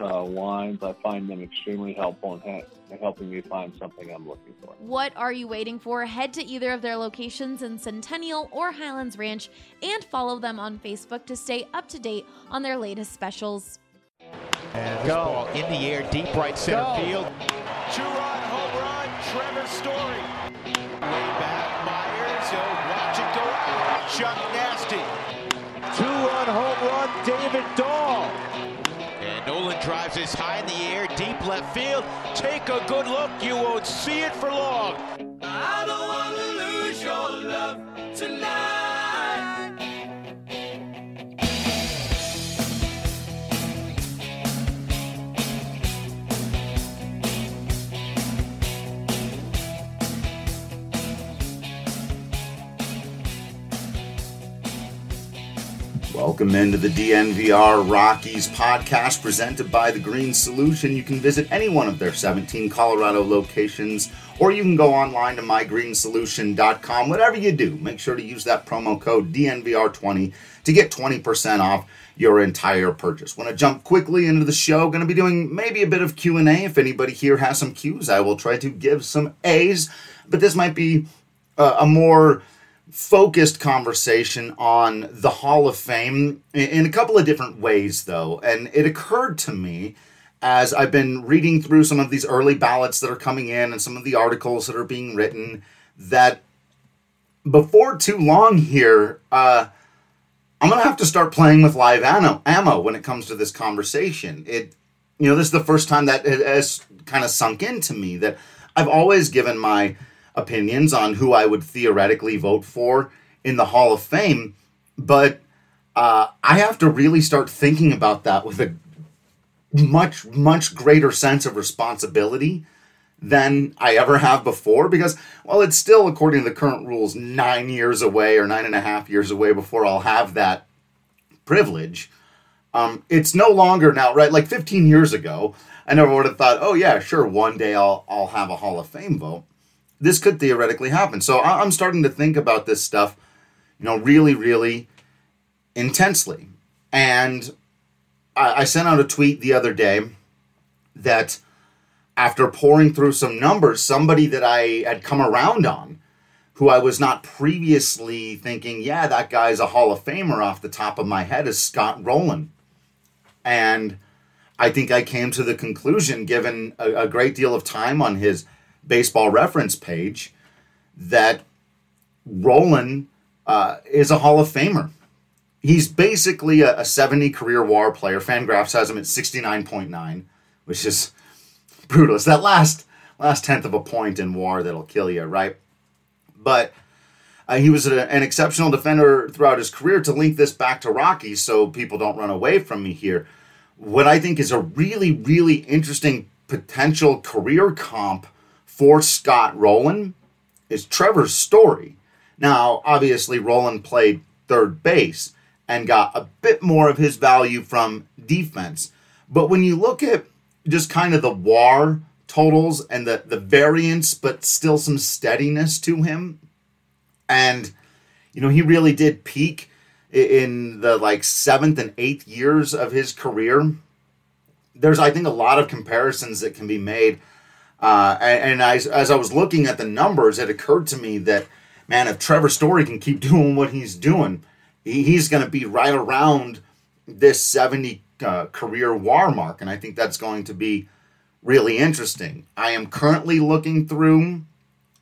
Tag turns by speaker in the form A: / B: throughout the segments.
A: Uh, wines, I find them extremely helpful in ha- helping me find something I'm looking for.
B: What are you waiting for? Head to either of their locations in Centennial or Highlands Ranch and follow them on Facebook to stay up to date on their latest specials.
C: And go. ball in the air, deep right center go. field.
D: Two-run home run, Trevor Story. Way back, Myers. He'll watch it go out. Chuck Nasty.
C: Two-run home run, David Dahl. Drives this high in the air, deep left field. Take a good look, you won't see it for long. I don't want to lose your love tonight.
E: Welcome into the DNVR Rockies podcast presented by The Green Solution. You can visit any one of their 17 Colorado locations or you can go online to mygreensolution.com. Whatever you do, make sure to use that promo code DNVR20 to get 20% off your entire purchase. Want to jump quickly into the show? Going to be doing maybe a bit of Q&A. If anybody here has some Q's, I will try to give some A's, but this might be a, a more focused conversation on the Hall of Fame in a couple of different ways, though. And it occurred to me as I've been reading through some of these early ballots that are coming in and some of the articles that are being written that before too long here, uh, I'm gonna have to start playing with live ammo, ammo when it comes to this conversation. It, you know, this is the first time that it has kind of sunk into me that I've always given my opinions on who I would theoretically vote for in the Hall of Fame, but uh, I have to really start thinking about that with a much, much greater sense of responsibility than I ever have before because, well, it's still, according to the current rules, nine years away or nine and a half years away before I'll have that privilege. Um, it's no longer now, right? Like 15 years ago, I never would have thought, oh yeah, sure, one day I'll I'll have a Hall of Fame vote this could theoretically happen. So I'm starting to think about this stuff, you know, really, really intensely. And I, sent out a tweet the other day that after pouring through some numbers, somebody that I had come around on, who I was not previously thinking, yeah, that guy's a Hall of Famer off the top of my head, is Scott Rolen. And I think I came to the conclusion, given a, a great deal of time on his baseball reference page that Rolen uh, is a Hall of Famer. He's basically a, a 70 career WAR player. Fangraphs has him at 69.9, which is brutal. It's that last last tenth of a point in WAR that'll kill you, right? But uh, he was a, an exceptional defender throughout his career. To link this back to Rocky, so people don't run away from me here, what I think is a really, really interesting potential career comp for Scott Rolen is Trevor's Story. Now, obviously, Rolen played third base and got a bit more of his value from defense. But when you look at just kind of the WAR totals and the, the variance, but still some steadiness to him, and, you know, he really did peak in the like seventh and eighth years of his career. There's, I think, a lot of comparisons that can be made. Uh, and, as, as I was looking at the numbers, it occurred to me that – man, if Trevor Story can keep doing what he's doing, he's going to be right around this 70 uh, career WAR mark. And I think that's going to be really interesting. I am currently looking through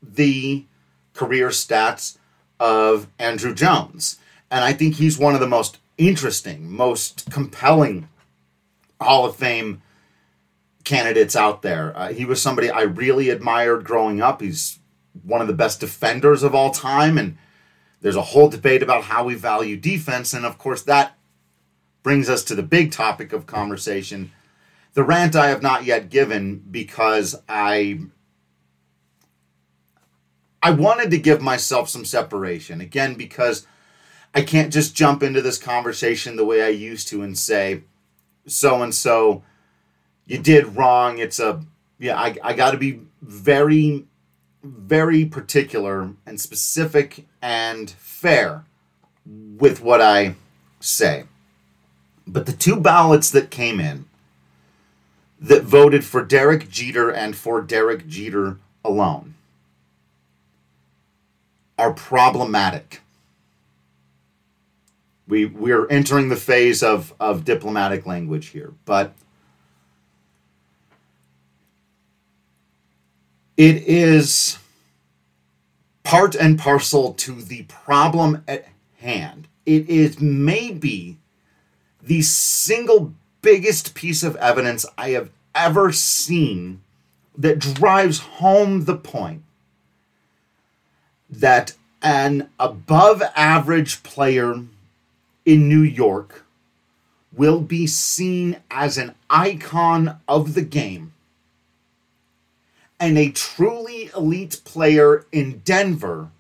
E: the career stats of Andruw Jones. And I think he's one of the most interesting, most compelling Hall of Fame candidates out there. Uh, he was somebody I really admired growing up. He's one of the best defenders of all time. And there's a whole debate about how we value defense. And of course, that brings us to the big topic of conversation. The rant I have not yet given because I I wanted to give myself some separation. Again, because I can't just jump into this conversation the way I used to and say, so and so, you did wrong. It's a, yeah, I, I got to be very very particular and specific and fair with what I say. But the two ballots that came in that voted for Derek Jeter and for Derek Jeter alone are problematic. We we're entering the phase of, of diplomatic language here, but It is part and parcel to the problem at hand. It is maybe the single biggest piece of evidence I have ever seen that drives home the point that an above average player in New York will be seen as an icon of the game and a truly elite player in Denver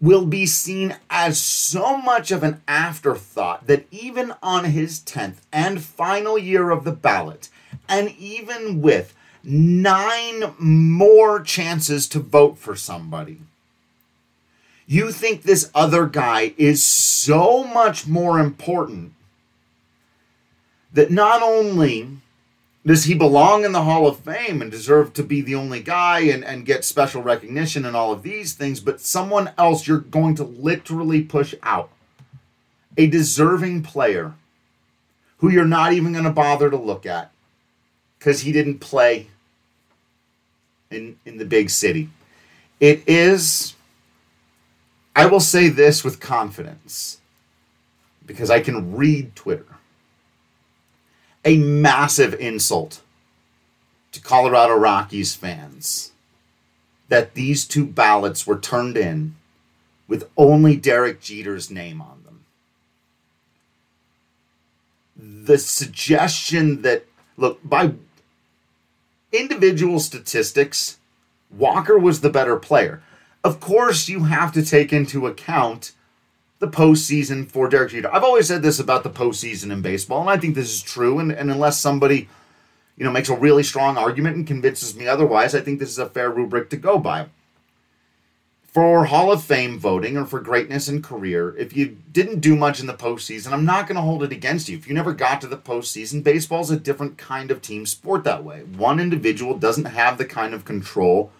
E: will be seen as so much of an afterthought that even on his 10th and final year of the ballot, and even with nine more chances to vote for somebody, you think this other guy is so much more important that not only does he belong in the Hall of Fame and deserve to be the only guy and, and get special recognition and all of these things? But someone else you're going to literally push out. A deserving player who you're not even going to bother to look at because he didn't play in, in the big city. It is, I will say this with confidence because I can read Twitter a massive insult to Colorado Rockies fans that these two ballots were turned in with only Derek Jeter's name on them. The suggestion that, look, by individual statistics, Walker was the better player. Of course, you have to take into account the postseason for Derek Jeter. I've always said this about the postseason in baseball, and I think this is true. And, and unless somebody, you know, makes a really strong argument and convinces me otherwise, I think this is a fair rubric to go by. For Hall of Fame voting or for greatness in career, if you didn't do much in the postseason, I'm not going to hold it against you. If you never got to the postseason, baseball's a different kind of team sport that way. One individual doesn't have the kind of control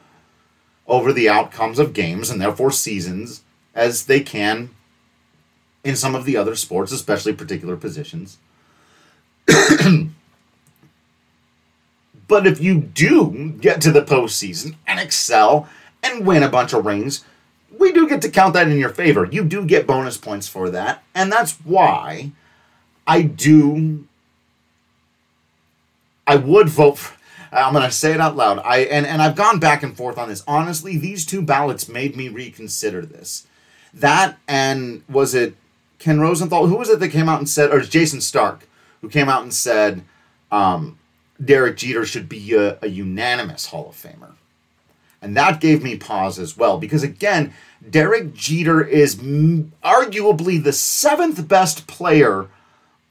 E: over the outcomes of games and therefore seasons as they can in some of the other sports, especially particular positions. but if you do get to the postseason and excel and win a bunch of rings, we do get to count that in your favor. You do get bonus points for that. And that's why I do. I would vote for. I'm going to say it out loud. I and, and I've gone back and forth on this. Honestly, these two ballots made me reconsider this. That and was it Ken Rosenthal? Who was it that came out and said, or Jayson Stark, who came out and said um, Derek Jeter should be a, a unanimous Hall of Famer. And that gave me pause as well because, again, Derek Jeter is m- arguably the seventh best player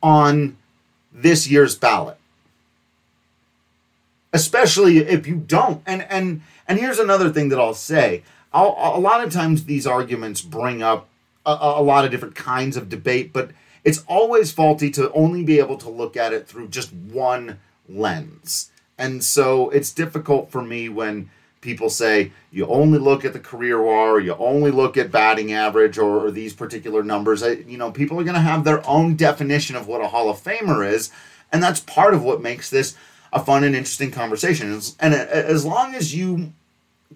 E: on this year's ballot. Especially if you don't. And and and here's another thing that I'll say. I'll, a lot of times these arguments bring up a, a lot of different kinds of debate, but it's always faulty to only be able to look at it through just one lens. And so it's difficult for me when people say you only look at the career WAR, you only look at batting average or, or these particular numbers. I, you know, people are going to have their own definition of what a Hall of Famer is, and that's part of what makes this a fun and interesting conversation. And as long as you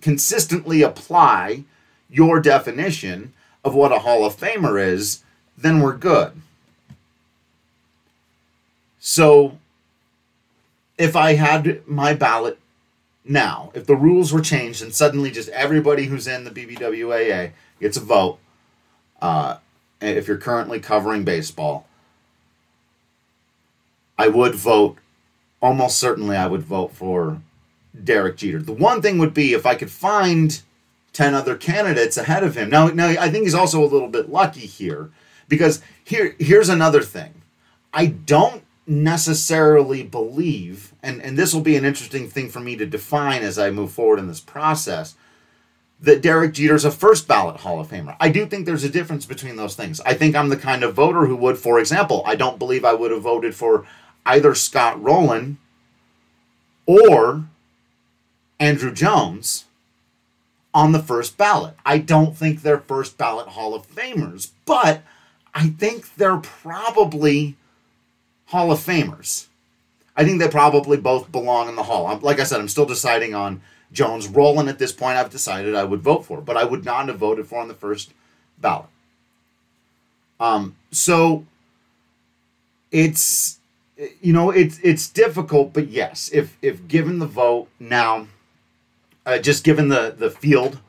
E: consistently apply your definition of what a Hall of Famer is, then we're good. So if I had my ballot now, if the rules were changed and suddenly just everybody who's in the BBWAA gets a vote, uh, if you're currently covering baseball, I would vote, almost certainly, I would vote for Derek Jeter. The one thing would be if I could find 10 other candidates ahead of him. Now, now I think he's also a little bit lucky here because here here's another thing. I don't necessarily believe, and, and this will be an interesting thing for me to define as I move forward in this process, that Derek Jeter's a first ballot Hall of Famer. I do think there's a difference between those things. I think I'm the kind of voter who would, for example, I don't believe I would have voted for either Scott Rolen or Andruw Jones on the first ballot. I don't think they're first ballot Hall of Famers, but I think they're probably Hall of Famers. I think they probably both belong in the Hall. I'm, like I said, I'm still deciding on Jones. Rolen at this point, I've decided I would vote for, but I would not have voted for on the first ballot. Um, so it's you know it's it's difficult, but yes, if if given the vote now, uh, just given the the field,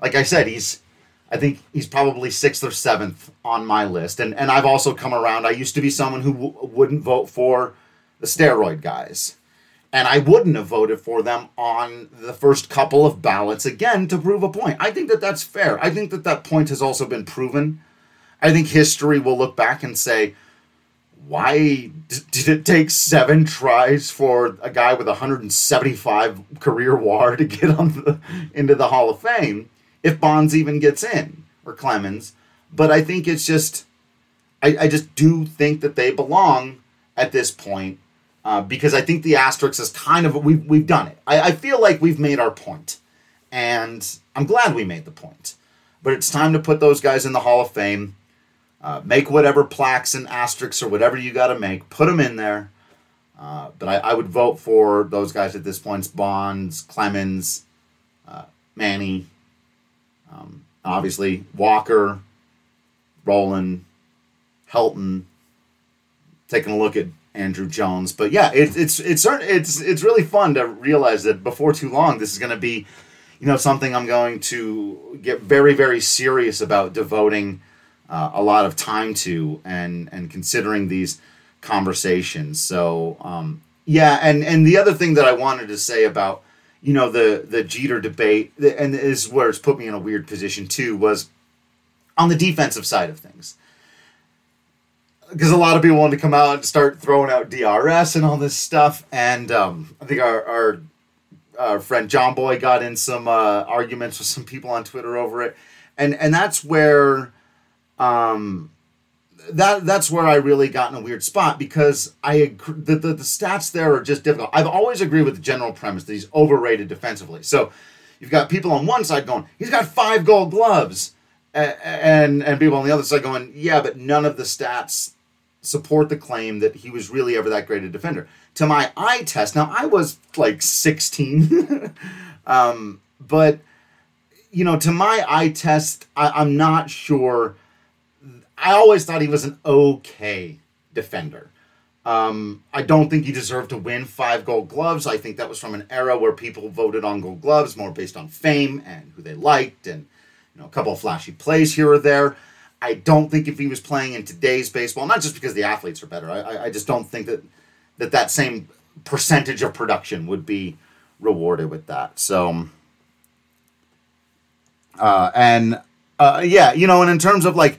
E: like I said, he's I think he's probably sixth or seventh on my list. And and I've also come around. I used to be someone who w- wouldn't vote for the steroid guys. And I wouldn't have voted for them on the first couple of ballots again to prove a point. I think that that's fair. I think that that point has also been proven. I think history will look back and say, why did it take seven tries for a guy with 175 career WAR to get on the, into the Hall of Fame? if Bonds even gets in or Clemens. But I think it's just, I, I just do think that they belong at this point uh, because I think the asterisk is kind of we've we've done it. I, I feel like we've made our point, and I'm glad we made the point. But it's time to put those guys in the Hall of Fame. Uh, make whatever plaques and asterisks or whatever you got to make, put them in there. Uh, but I, I, would vote for those guys at this point: Bonds, Clemens, uh, Manny, um, obviously, Walker, Rolen, Helton, taking a look at Andruw Jones. But yeah, it, it's it's it's it's really fun to realize that before too long, this is going to be, you know, something I'm going to get very very serious about devoting uh, a lot of time to and and considering these conversations. So um, yeah, and and the other thing that I wanted to say about you know the the Jeter debate, and this is where it's put me in a weird position too, was on the defensive side of things. Because a lot of people wanted to come out and start throwing out DRS and all this stuff, and um, I think our, our our friend John Boy got in some uh, arguments with some people on Twitter over it, and and that's where um, that that's where I really got in a weird spot because I the, the, the stats there are just difficult. I've always agreed with the general premise that he's overrated defensively. So you've got people on one side going, he's got five Gold Gloves, and and people on the other side going, yeah, but none of the stats support the claim that he was really ever that great a defender. To my eye test, now I was like 16, um, but you know, to my eye test, I, I'm not sure. I always thought he was an okay defender. Um, I don't think he deserved to win five gold gloves. I think that was from an era where people voted on gold gloves more based on fame and who they liked and you know a couple of flashy plays here or there. I don't think if he was playing in today's baseball, not just because the athletes are better, I, I just don't think that that that same percentage of production would be rewarded with that. So, uh, and uh, yeah, you know, and in terms of like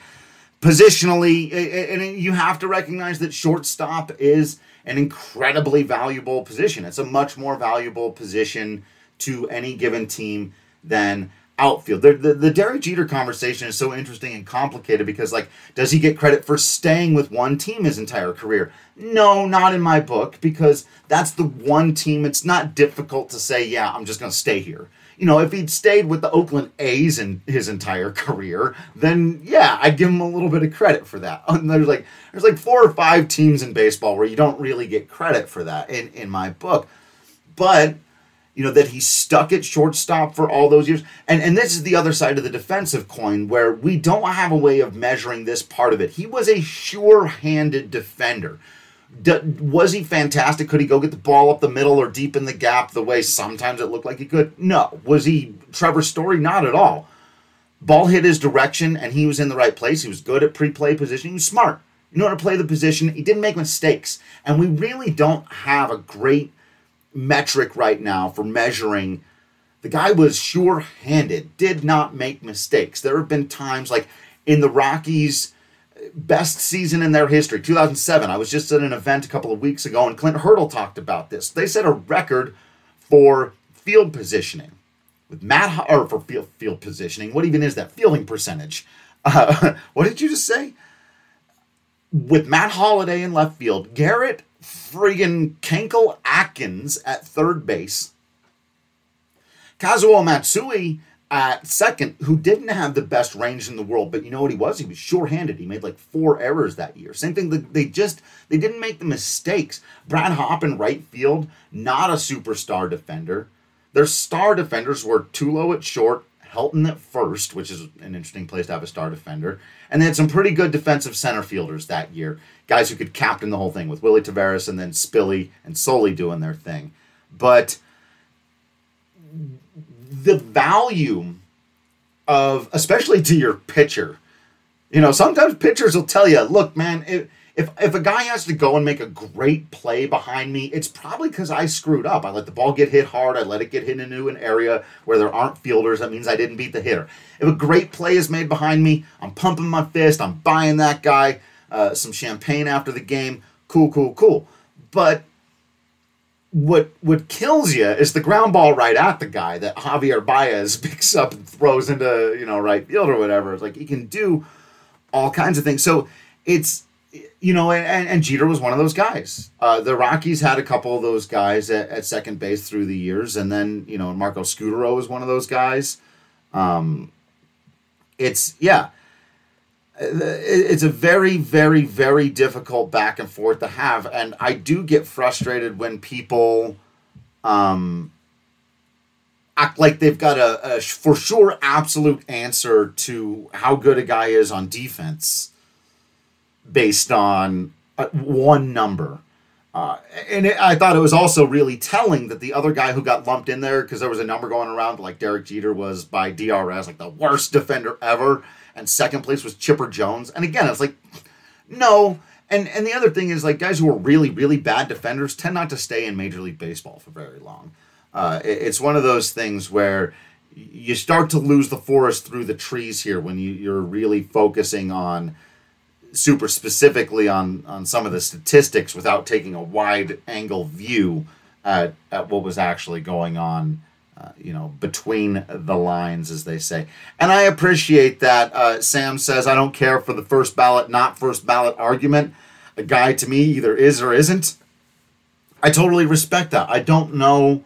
E: positionally, and you have to recognize that shortstop is an incredibly valuable position. It's a much more valuable position to any given team than outfield. The, the, the Derek Jeter conversation is so interesting and complicated because, like, does he get credit for staying with one team his entire career? No, not in my book, because that's the one team. It's not difficult to say, yeah, I'm just going to stay here. You know, if he'd stayed with the Oakland A's in his entire career, then yeah, I'd give him a little bit of credit for that. And there's like there's like four or five teams in baseball where you don't really get credit for that in, in my book. But you know, that he stuck at shortstop for all those years. And and this is the other side of the defensive coin where we don't have a way of measuring this part of it. He was a sure-handed defender. D- was he fantastic? Could he go get the ball up the middle or deep in the gap the way sometimes it looked like he could? No. Was he Trevor Story? Not at all. Ball hit his direction and he was in the right place. He was good at pre-play position. He was smart. You know how to play the position. He didn't make mistakes. And we really don't have a great metric right now for measuring. The guy was sure handed, did not make mistakes. There have been times like in the Rockies' best season in their history, 2007. I was just at an event a couple of weeks ago, and Clint Hurdle talked about this. They set a record for field positioning with Matt, or for field, field positioning. What even is that? Fielding percentage. Uh, what did you just say? With Matt Holliday in left field, Garrett friggin' Kenkel Atkins at third base, Kazuo Matsui at second, who didn't have the best range in the world, but you know what he was? He was sure-handed. He made like four errors that year. Same thing. They just they didn't make the mistakes. Brad Hawpe in right field, not a superstar defender. Their star defenders were Tulo at short, Helton at first, which is an interesting place to have a star defender, and they had some pretty good defensive center fielders that year guys who could captain the whole thing with Willy Taveras and then Spilly and Soley doing their thing. But the value of, especially to your pitcher, you know, sometimes pitchers will tell you, look, man, if, if, if a guy has to go and make a great play behind me, it's probably because I screwed up. I let the ball get hit hard. I let it get hit into an area where there aren't fielders. That means I didn't beat the hitter. If a great play is made behind me, I'm pumping my fist. I'm buying that guy uh, some champagne after the game. Cool, cool, cool. But what what kills you is the ground ball right at the guy that Javier Baez picks up and throws into you know right field or whatever. It's like he can do all kinds of things. So it's you know, and, and Jeter was one of those guys. Uh, the Rockies had a couple of those guys at, at, second base through the years, and then you know Marco Scutaro was one of those guys. Um, it's yeah, it's a very very very difficult back and forth to have and i do get frustrated when people um act like they've got a, a for sure absolute answer to how good a guy is on defense based on uh, one number uh, and it, I thought it was also really telling that the other guy who got lumped in there because there was a number going around like Derek Jeter was by DRS like the worst defender ever and second place was Chipper Jones. And again, it's like, no. And and the other thing is like guys who are really really bad defenders tend not to stay in Major League Baseball for very long. Uh, it, it's one of those things where you start to lose the forest through the trees here when you, you're really focusing on super specifically on on some of the statistics without taking a wide angle view at, at what was actually going on uh, you know, between the lines, as they say. And I appreciate that. Uh, Sam says, I don't care for the first ballot, not first ballot argument. A guy to me either is or isn't. I totally respect that. I don't know.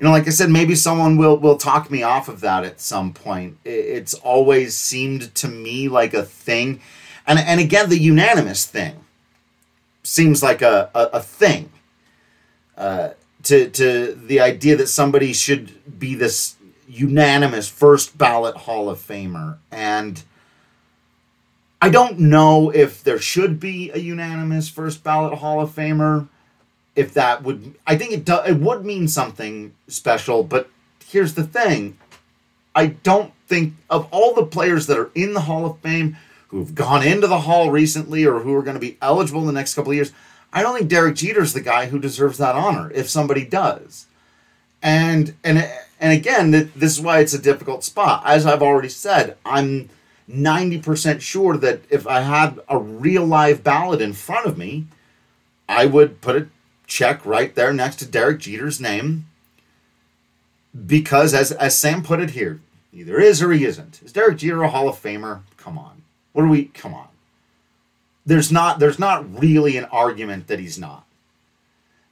E: You know, like I said, maybe someone will will talk me off of that at some point. It's always seemed to me like a thing, and and again, the unanimous thing seems like a a, a thing. Uh, to to the idea that somebody should be this unanimous first ballot Hall of Famer. And I don't know if there should be a unanimous first ballot Hall of Famer. If that would, I think it do, it would mean something special. But here's the thing: I don't think of all the players that are in the Hall of Fame who've gone into the Hall recently or who are going to be eligible in the next couple of years. I don't think Derek Jeter's the guy who deserves that honor if somebody does. And and and again, this is why it's a difficult spot. As I've already said, I'm 90% sure that if I had a real live ballot in front of me, I would put a check right there next to Derek Jeter's name. Because as as Sam put it here, either is or he isn't. Is Derek Jeter a Hall of Famer? Come on. What are we come on? there's not there's not really an argument that he's not.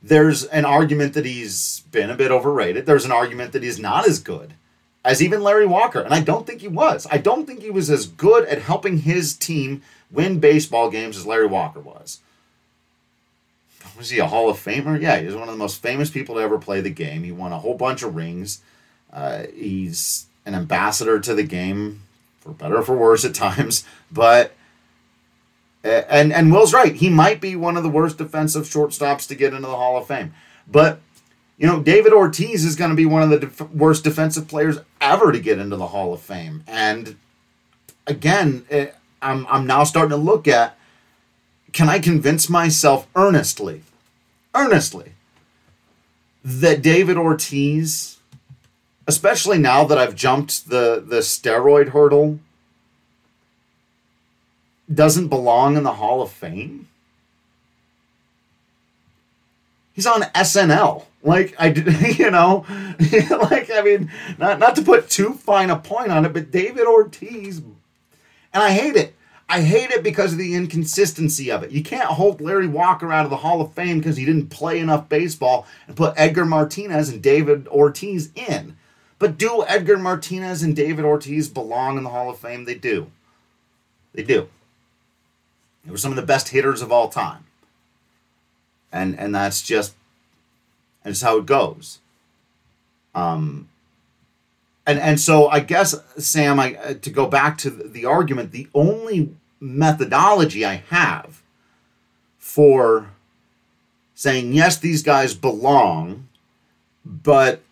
E: There's an argument that he's been a bit overrated. There's an argument that he's not as good as even Larry Walker, and I don't think he was. I don't think he was as good at helping his team win baseball games as Larry Walker was. Was he a Hall of Famer? Yeah, he was one of the most famous people to ever play the game. He won a whole bunch of rings. Uh, he's an ambassador to the game, for better or for worse at times. But and and Will's right. He might be one of the worst defensive shortstops to get into the Hall of Fame. But you know, David Ortiz is going to be one of the def- worst defensive players ever to get into the Hall of Fame. And again, it, eh, I'm I'm now starting to look at can I convince myself earnestly, earnestly, that David Ortiz, especially now that I've jumped the the steroid hurdle doesn't belong in the Hall of Fame? He's on SNL. Like I did, you know, like I mean, not not to put too fine a point on it, but David Ortiz, and I hate it. I hate it because of the inconsistency of it. You can't hold Larry Walker out of the Hall of Fame because he didn't play enough baseball and put Edgar Martinez and David Ortiz in. But do Edgar Martinez and David Ortiz belong in the Hall of Fame? They do. They do. They were some of the best hitters of all time. And and that's just that's how it goes. Um and and so I guess Sam I uh, to go back to the argument the only methodology I have for saying yes these guys belong but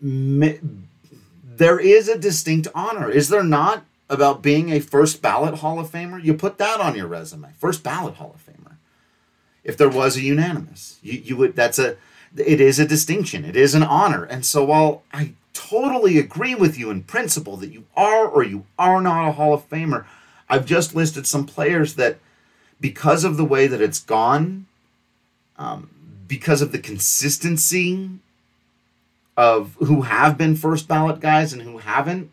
E: there is a distinct honor is there not about being a first ballot Hall of Famer, you put that on your resume. First ballot Hall of Famer. If there was a unanimous, you, you would that's a it is a distinction. It is an honor. And so while I totally agree with you in principle that you are or you are not a Hall of Famer, I've just listed some players that because of the way that it's gone, um, because of the consistency of who have been first ballot guys and who haven't,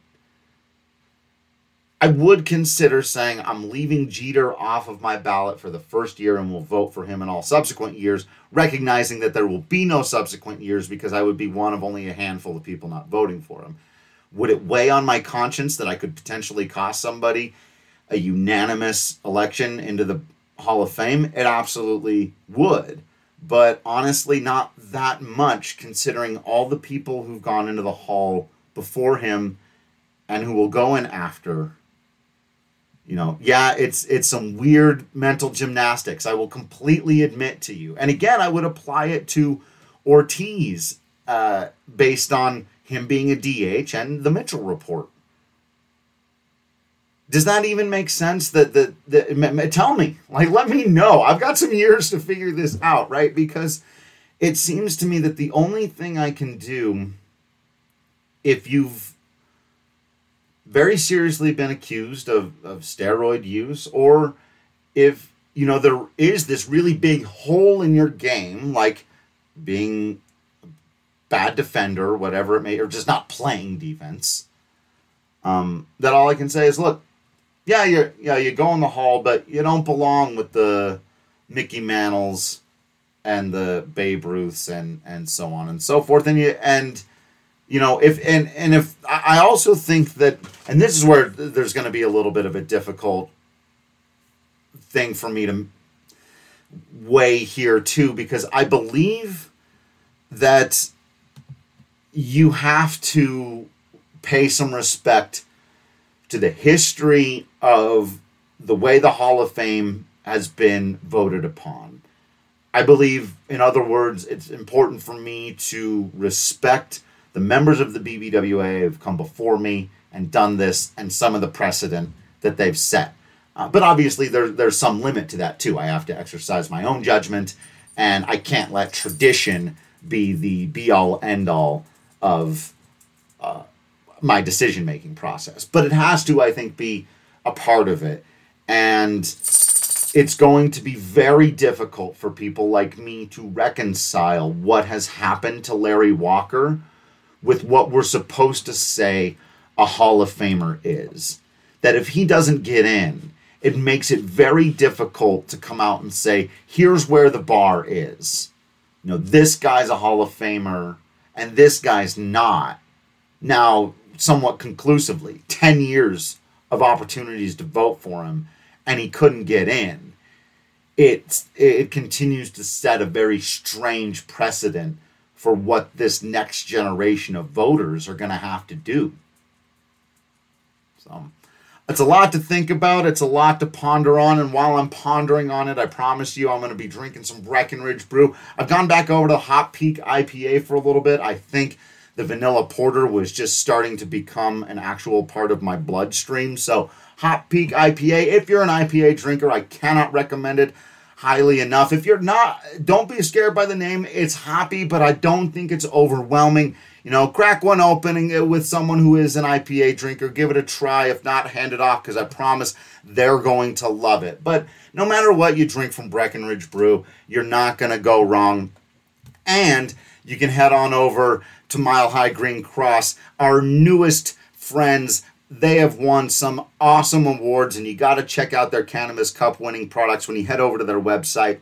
E: I would consider saying I'm leaving Jeter off of my ballot for the first year and will vote for him in all subsequent years, recognizing that there will be no subsequent years because I would be one of only a handful of people not voting for him. Would it weigh on my conscience that I could potentially cost somebody a unanimous election into the Hall of Fame? It absolutely would. But honestly, not that much considering all the people who've gone into the Hall before him and who will go in after. You know yeah it's it's some weird mental gymnastics i will completely admit to you. And again i would apply it to ortiz uh, based on him being a dh and the mitchell report does that even make sense that the, the tell me like let me know i've got some years to figure this out right because it seems to me that the only thing i can do if you've very seriously been accused of, of steroid use, or if you know there is this really big hole in your game, like being a bad defender, whatever it may, or just not playing defense. Um, that all I can say is, look, yeah, you yeah you go in the hall, but you don't belong with the Mickey Mantles and the Babe Ruths and and so on and so forth, and you and you know if and and if i also think that and this is where there's going to be a little bit of a difficult thing for me to weigh here too because i believe that you have to pay some respect to the history of the way the Hall of Fame has been voted upon. I believe, in other words, it's important for me to respect the members of the BBWA who have come before me and done this and some of the precedent that they've set. Uh, but obviously, there, there's some limit to that too. I have to exercise my own judgment, and I can't let tradition be the be all end all of uh, my decision making process. But it has to, I think, be a part of it. And it's going to be very difficult for people like me to reconcile what has happened to Larry Walker with what we're supposed to say a Hall of Famer is. That if he doesn't get in, it makes it very difficult to come out and say, here's where the bar is. You know, this guy's a Hall of Famer and this guy's not. Now, somewhat conclusively, 10 years of opportunities to vote for him and he couldn't get in. It, it continues to set a very strange precedent for what this next generation of voters are going to have to do. So, it's a lot to think about. It's a lot to ponder on. And while I'm pondering on it, I promise you I'm going to be drinking some Breckenridge brew. I've gone back over to hot Peak IPA for a little bit. I think the vanilla porter was just starting to become an actual part of my bloodstream. So, Hot Peak IPA, if you're an IPA drinker, I cannot recommend it highly enough. If you're not, don't be scared by the name. It's hoppy, but I don't think it's overwhelming. You know, crack one opening with someone who is an IPA drinker. Give it a try. If not, hand it off because I promise they're going to love it. But no matter what you drink from Breckenridge Brew, you're not going to go wrong. And you can head on over to Mile High Green Cross, our newest friends. They have won some awesome awards, and you got to check out their Cannabis Cup winning products when you head over to their website.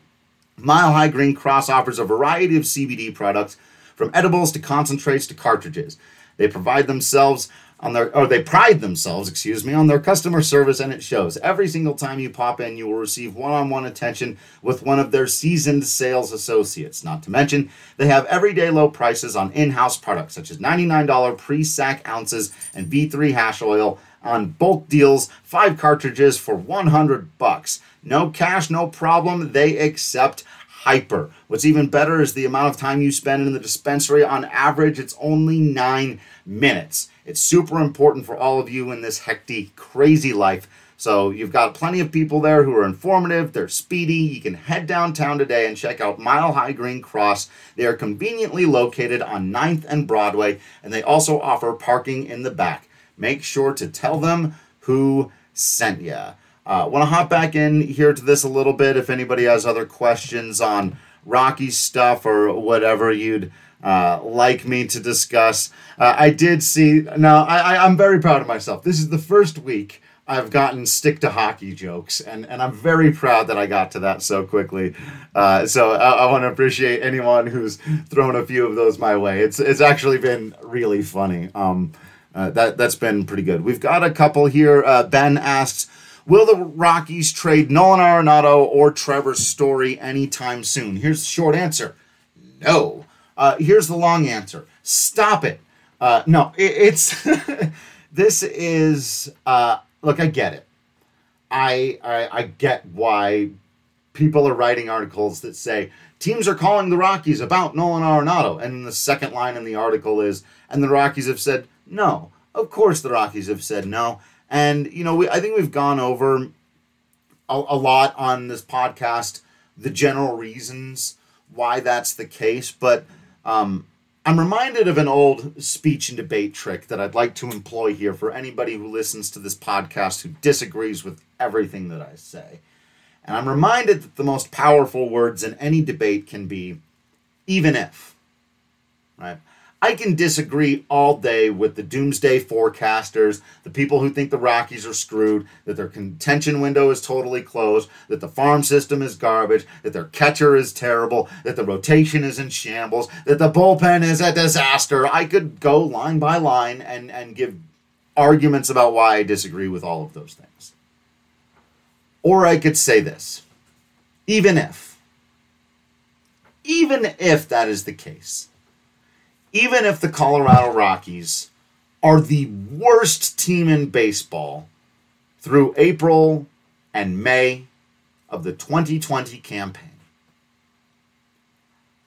E: Mile High Green Cross offers a variety of CBD products from edibles to concentrates to cartridges. They provide themselves on their or they pride themselves, excuse me, on their customer service and it shows. Every single time you pop in, you will receive one-on-one attention with one of their seasoned sales associates. Not to mention, they have everyday low prices on in-house products such as $99 pre-sack ounces and V3 hash oil on bulk deals, 5 cartridges for 100 bucks. No cash, no problem. They accept Hypur. What's even better is the amount of time you spend in the dispensary. On average, it's only nine minutes. It's super important for all of you in this hectic, crazy life. So you've got plenty of people there who are informative, they're speedy. You can head downtown today and check out Mile High Green Cross. They are conveniently located on 9th and Broadway, and they also offer parking in the back. Make sure to tell them who sent you. Uh, Want to hop back in here to this a little bit if anybody has other questions on Rocky stuff or whatever you'd uh, like me to discuss. Uh, I did see, now I, I, I'm very proud of myself. This is the first week I've gotten stick to hockey jokes, and, and I'm very proud that I got to that so quickly. Uh, so I, I want to appreciate anyone who's thrown a few of those my way. It's it's actually been really funny. Um, uh, that that's been pretty good. We've got a couple here. Uh, ben asks, Will the Rockies trade Nolan Arenado or Trevor Story anytime soon? Here's the short answer no. Uh, here's the long answer stop it. Uh, no, it, it's. this is. Uh, look, I get it. I, I, I get why people are writing articles that say teams are calling the Rockies about Nolan Arenado. And the second line in the article is, and the Rockies have said no. Of course, the Rockies have said no. And, you know, we, I think we've gone over a, a lot on this podcast the general reasons why that's the case. But um, I'm reminded of an old speech and debate trick that I'd like to employ here for anybody who listens to this podcast who disagrees with everything that I say. And I'm reminded that the most powerful words in any debate can be even if. Right? I can disagree all day with the doomsday forecasters, the people who think the Rockies are screwed, that their contention window is totally closed, that the farm system is garbage, that their catcher is terrible, that the rotation is in shambles, that the bullpen is a disaster. I could go line by line and, and give arguments about why I disagree with all of those things. Or I could say this even if, even if that is the case, even if the Colorado Rockies are the worst team in baseball through April and May of the 2020 campaign.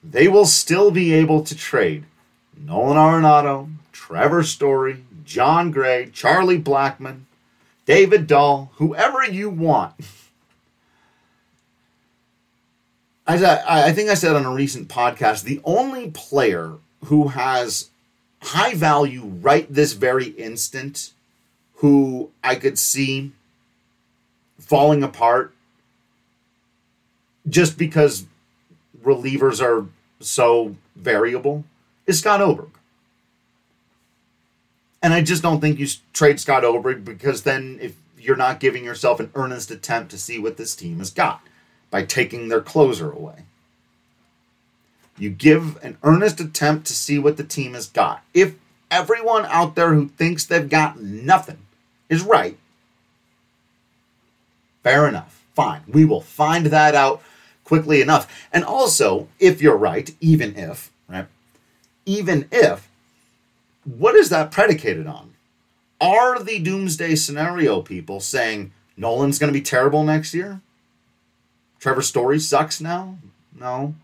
E: They will still be able to trade Nolan Arenado, Trevor Story, Jon Gray, Charlie Blackmon, David Dahl, whoever you want. As I, I think I said on a recent podcast, the only player who has high value right this very instant who I could see falling apart just because relievers are so variable is Scott Oberg. And I just don't think you trade Scott Oberg because then if you're not giving yourself an earnest attempt to see what this team has got by taking their closer away. You give an earnest attempt to see what the team has got. If everyone out there who thinks they've got nothing is right, fair enough. Fine. We will find that out quickly enough. And also, if you're right, even if, right? Even if, what is that predicated on? Are the doomsday scenario people saying Nolan's going to be terrible next year? Trevor Story sucks now? No.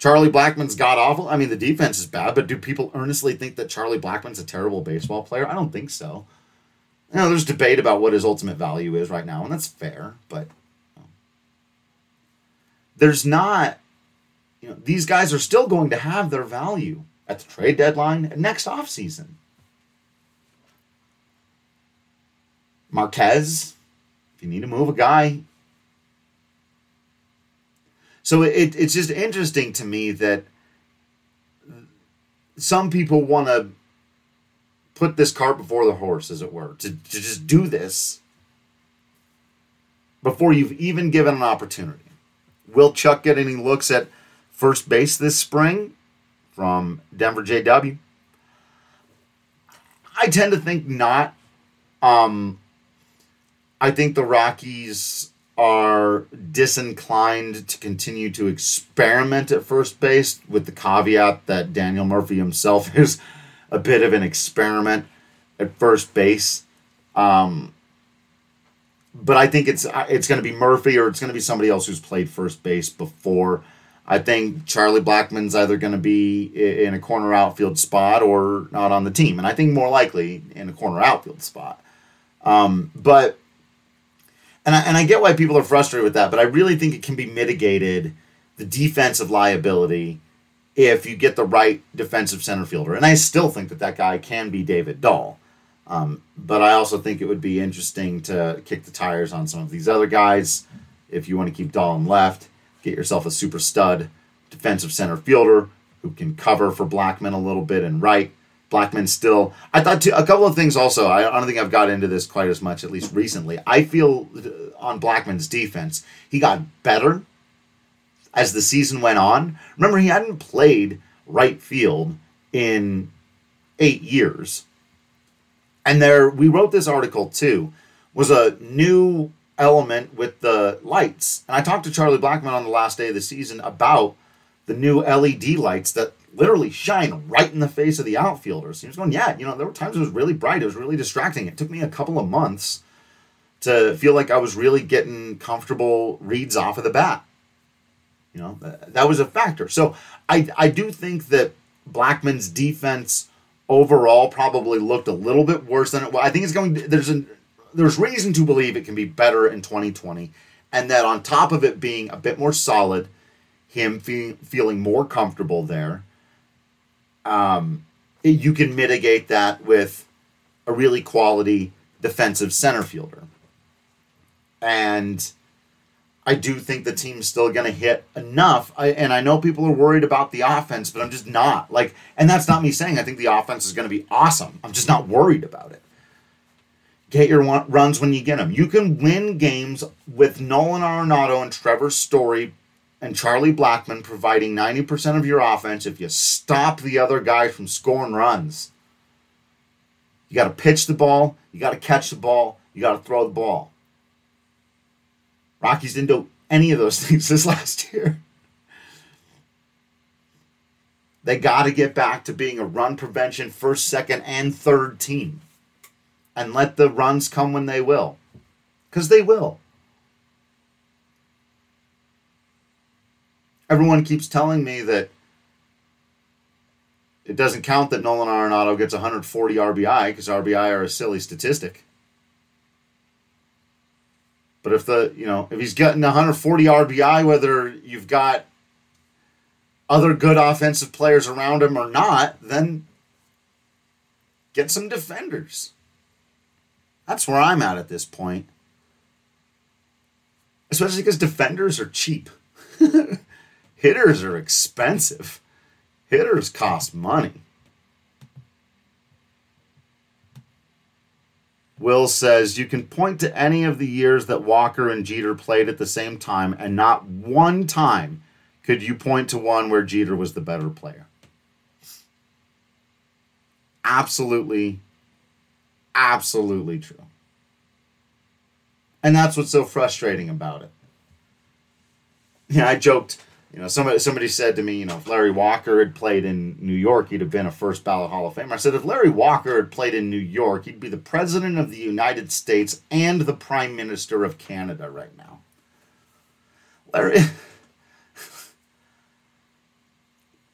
E: Charlie Blackmon's god awful. I mean, the defense is bad, but do people earnestly think that Charlie Blackmon's a terrible baseball player? I don't think so. You know, there's debate about what his ultimate value is right now, and that's fair, but there's not, you know, these guys are still going to have their value at the trade deadline and next offseason. Marquez, if you need to move a guy, so it, it's just interesting to me that some people want to put this cart before the horse, as it were, to, to just do this before you've even given an opportunity. Will Chuck get any looks at first base this spring from Denver JW? I tend to think not. Um, I think the Rockies are disinclined to continue to experiment at first base, with the caveat that Daniel Murphy himself is a bit of an experiment at first base. Um, but I think it's it's going to be Murphy or it's going to be somebody else who's played first base before. I think Charlie Blackmon's either going to be in a corner outfield spot or not on the team, and I think more likely in a corner outfield spot. Um, but and I, and I get why people are frustrated with that, but I really think it can be mitigated the defensive liability if you get the right defensive center fielder. And I still think that that guy can be David Dahl. Um, but I also think it would be interesting to kick the tires on some of these other guys. If you want to keep Dahl in left, get yourself a super stud defensive center fielder who can cover for Blackmon a little bit and right. Blackmon still. I thought too, a couple of things also. I, I don't think I've got into this quite as much, at least recently. I feel uh, on Blackmon's defense, he got better as the season went on. Remember, he hadn't played right field in eight years. And there, we wrote this article too, was a new element with the lights. And I talked to Charlie Blackmon on the last day of the season about the new LED lights that literally shine right in the face of the outfielders. He was going, yeah, you know, there were times it was really bright. It was really distracting. It took me a couple of months to feel like I was really getting comfortable reads off of the bat. You know, that was a factor. So I, I do think that Blackmon's defense overall probably looked a little bit worse than it was. I think it's going to, there's a there's reason to believe it can be better in 2020 and that on top of it being a bit more solid, him fe- feeling more comfortable there, um, you can mitigate that with a really quality defensive center fielder. And I do think the team's still going to hit enough. I, and I know people are worried about the offense, but I'm just not. Like, and that's not me saying I think the offense is going to be awesome. I'm just not worried about it. Get your runs when you get them. You can win games with Nolan Arenado and Trevor Story and Charlie Blackmon providing 90% of your offense if you stop the other guy from scoring runs. You got to pitch the ball, you got to catch the ball, you got to throw the ball. Rockies didn't do any of those things this last year. They got to get back to being a run prevention first, second, and third team and let the runs come when they will. Because they will. Everyone keeps telling me that it doesn't count that Nolan Arenado gets 140 RBI because RBI are a silly statistic. But if the you know if he's getting 140 RBI, whether you've got other good offensive players around him or not, then get some defenders. That's where I'm at at this point. Especially because defenders are cheap. Hitters are expensive. Hitters cost money. Will says you can point to any of the years that Walker and Jeter played at the same time, and not one time could you point to one where Jeter was the better player. Absolutely absolutely true. And that's what's so frustrating about it. Yeah, I joked, you know, somebody somebody said to me, you know, if Larry Walker had played in New York, he'd have been a first ballot Hall of Famer. I said if Larry Walker had played in New York, he'd be the president of the United States and the prime minister of Canada right now. Larry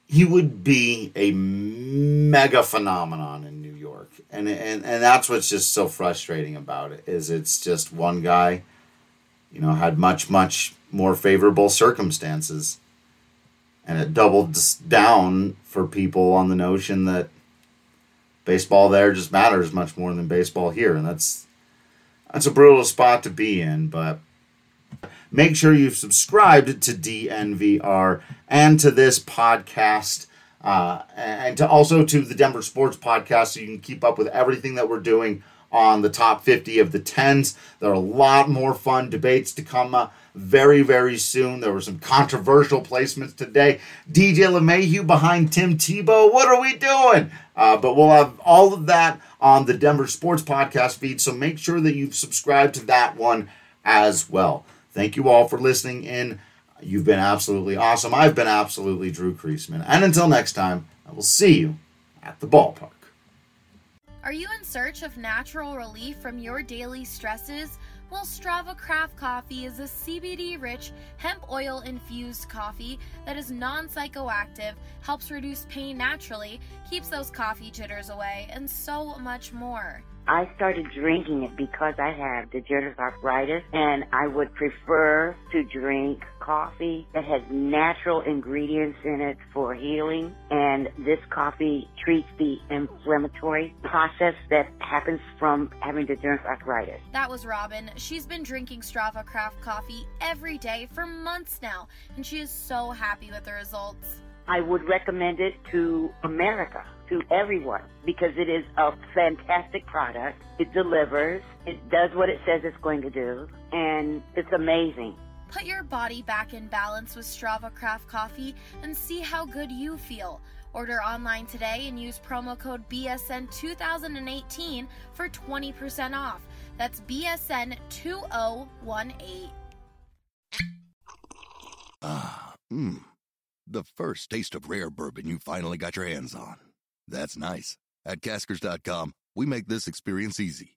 E: he would be a mega phenomenon in New York, and and and that's what's just so frustrating about it is it's just one guy, you know, had much much more favorable circumstances, and it doubled down for people on the notion that baseball there just matters much more than baseball here, and that's that's a brutal spot to be in, but Make sure you've subscribed to DNVR and to this podcast. Uh, and to also to the Denver Sports Podcast, so you can keep up with everything that we're doing on the top 50 of the 10s. There are a lot more fun debates to come uh, very, very soon. There were some controversial placements today. DJ LeMahieu behind Tim Tebow. What are we doing? Uh, but we'll have all of that on the Denver Sports Podcast feed, so make sure that you've subscribed to that one as well. Thank you all for listening in. You've been absolutely awesome. I've been absolutely Drew Creasman. And until next time, I will see you at the ballpark.
B: Are you in search of natural relief from your daily stresses? Well, Strava Craft Coffee is a CBD rich, hemp oil infused coffee that is non psychoactive, helps reduce pain naturally, keeps those coffee jitters away, and so much more.
F: I started drinking it because I have degenerative arthritis and I would prefer to drink coffee that has natural ingredients in it for healing and this coffee treats the inflammatory process that happens from having degenerative arthritis.
B: That was Robin. She's been drinking Strava Craft coffee every day for months now and she is so happy with the results.
F: I would recommend it to America, to everyone, because it is a fantastic product. It delivers, it does what it says it's going to do, and it's amazing.
B: Put your body back in balance with Strava Craft Coffee and see how good you feel. Order online today and use promo code BSN2018 for 20% off. That's BSN2018.
G: Ah, mmm the first taste of rare bourbon you finally got your hands on. That's nice. At Caskers.com, we make this experience easy.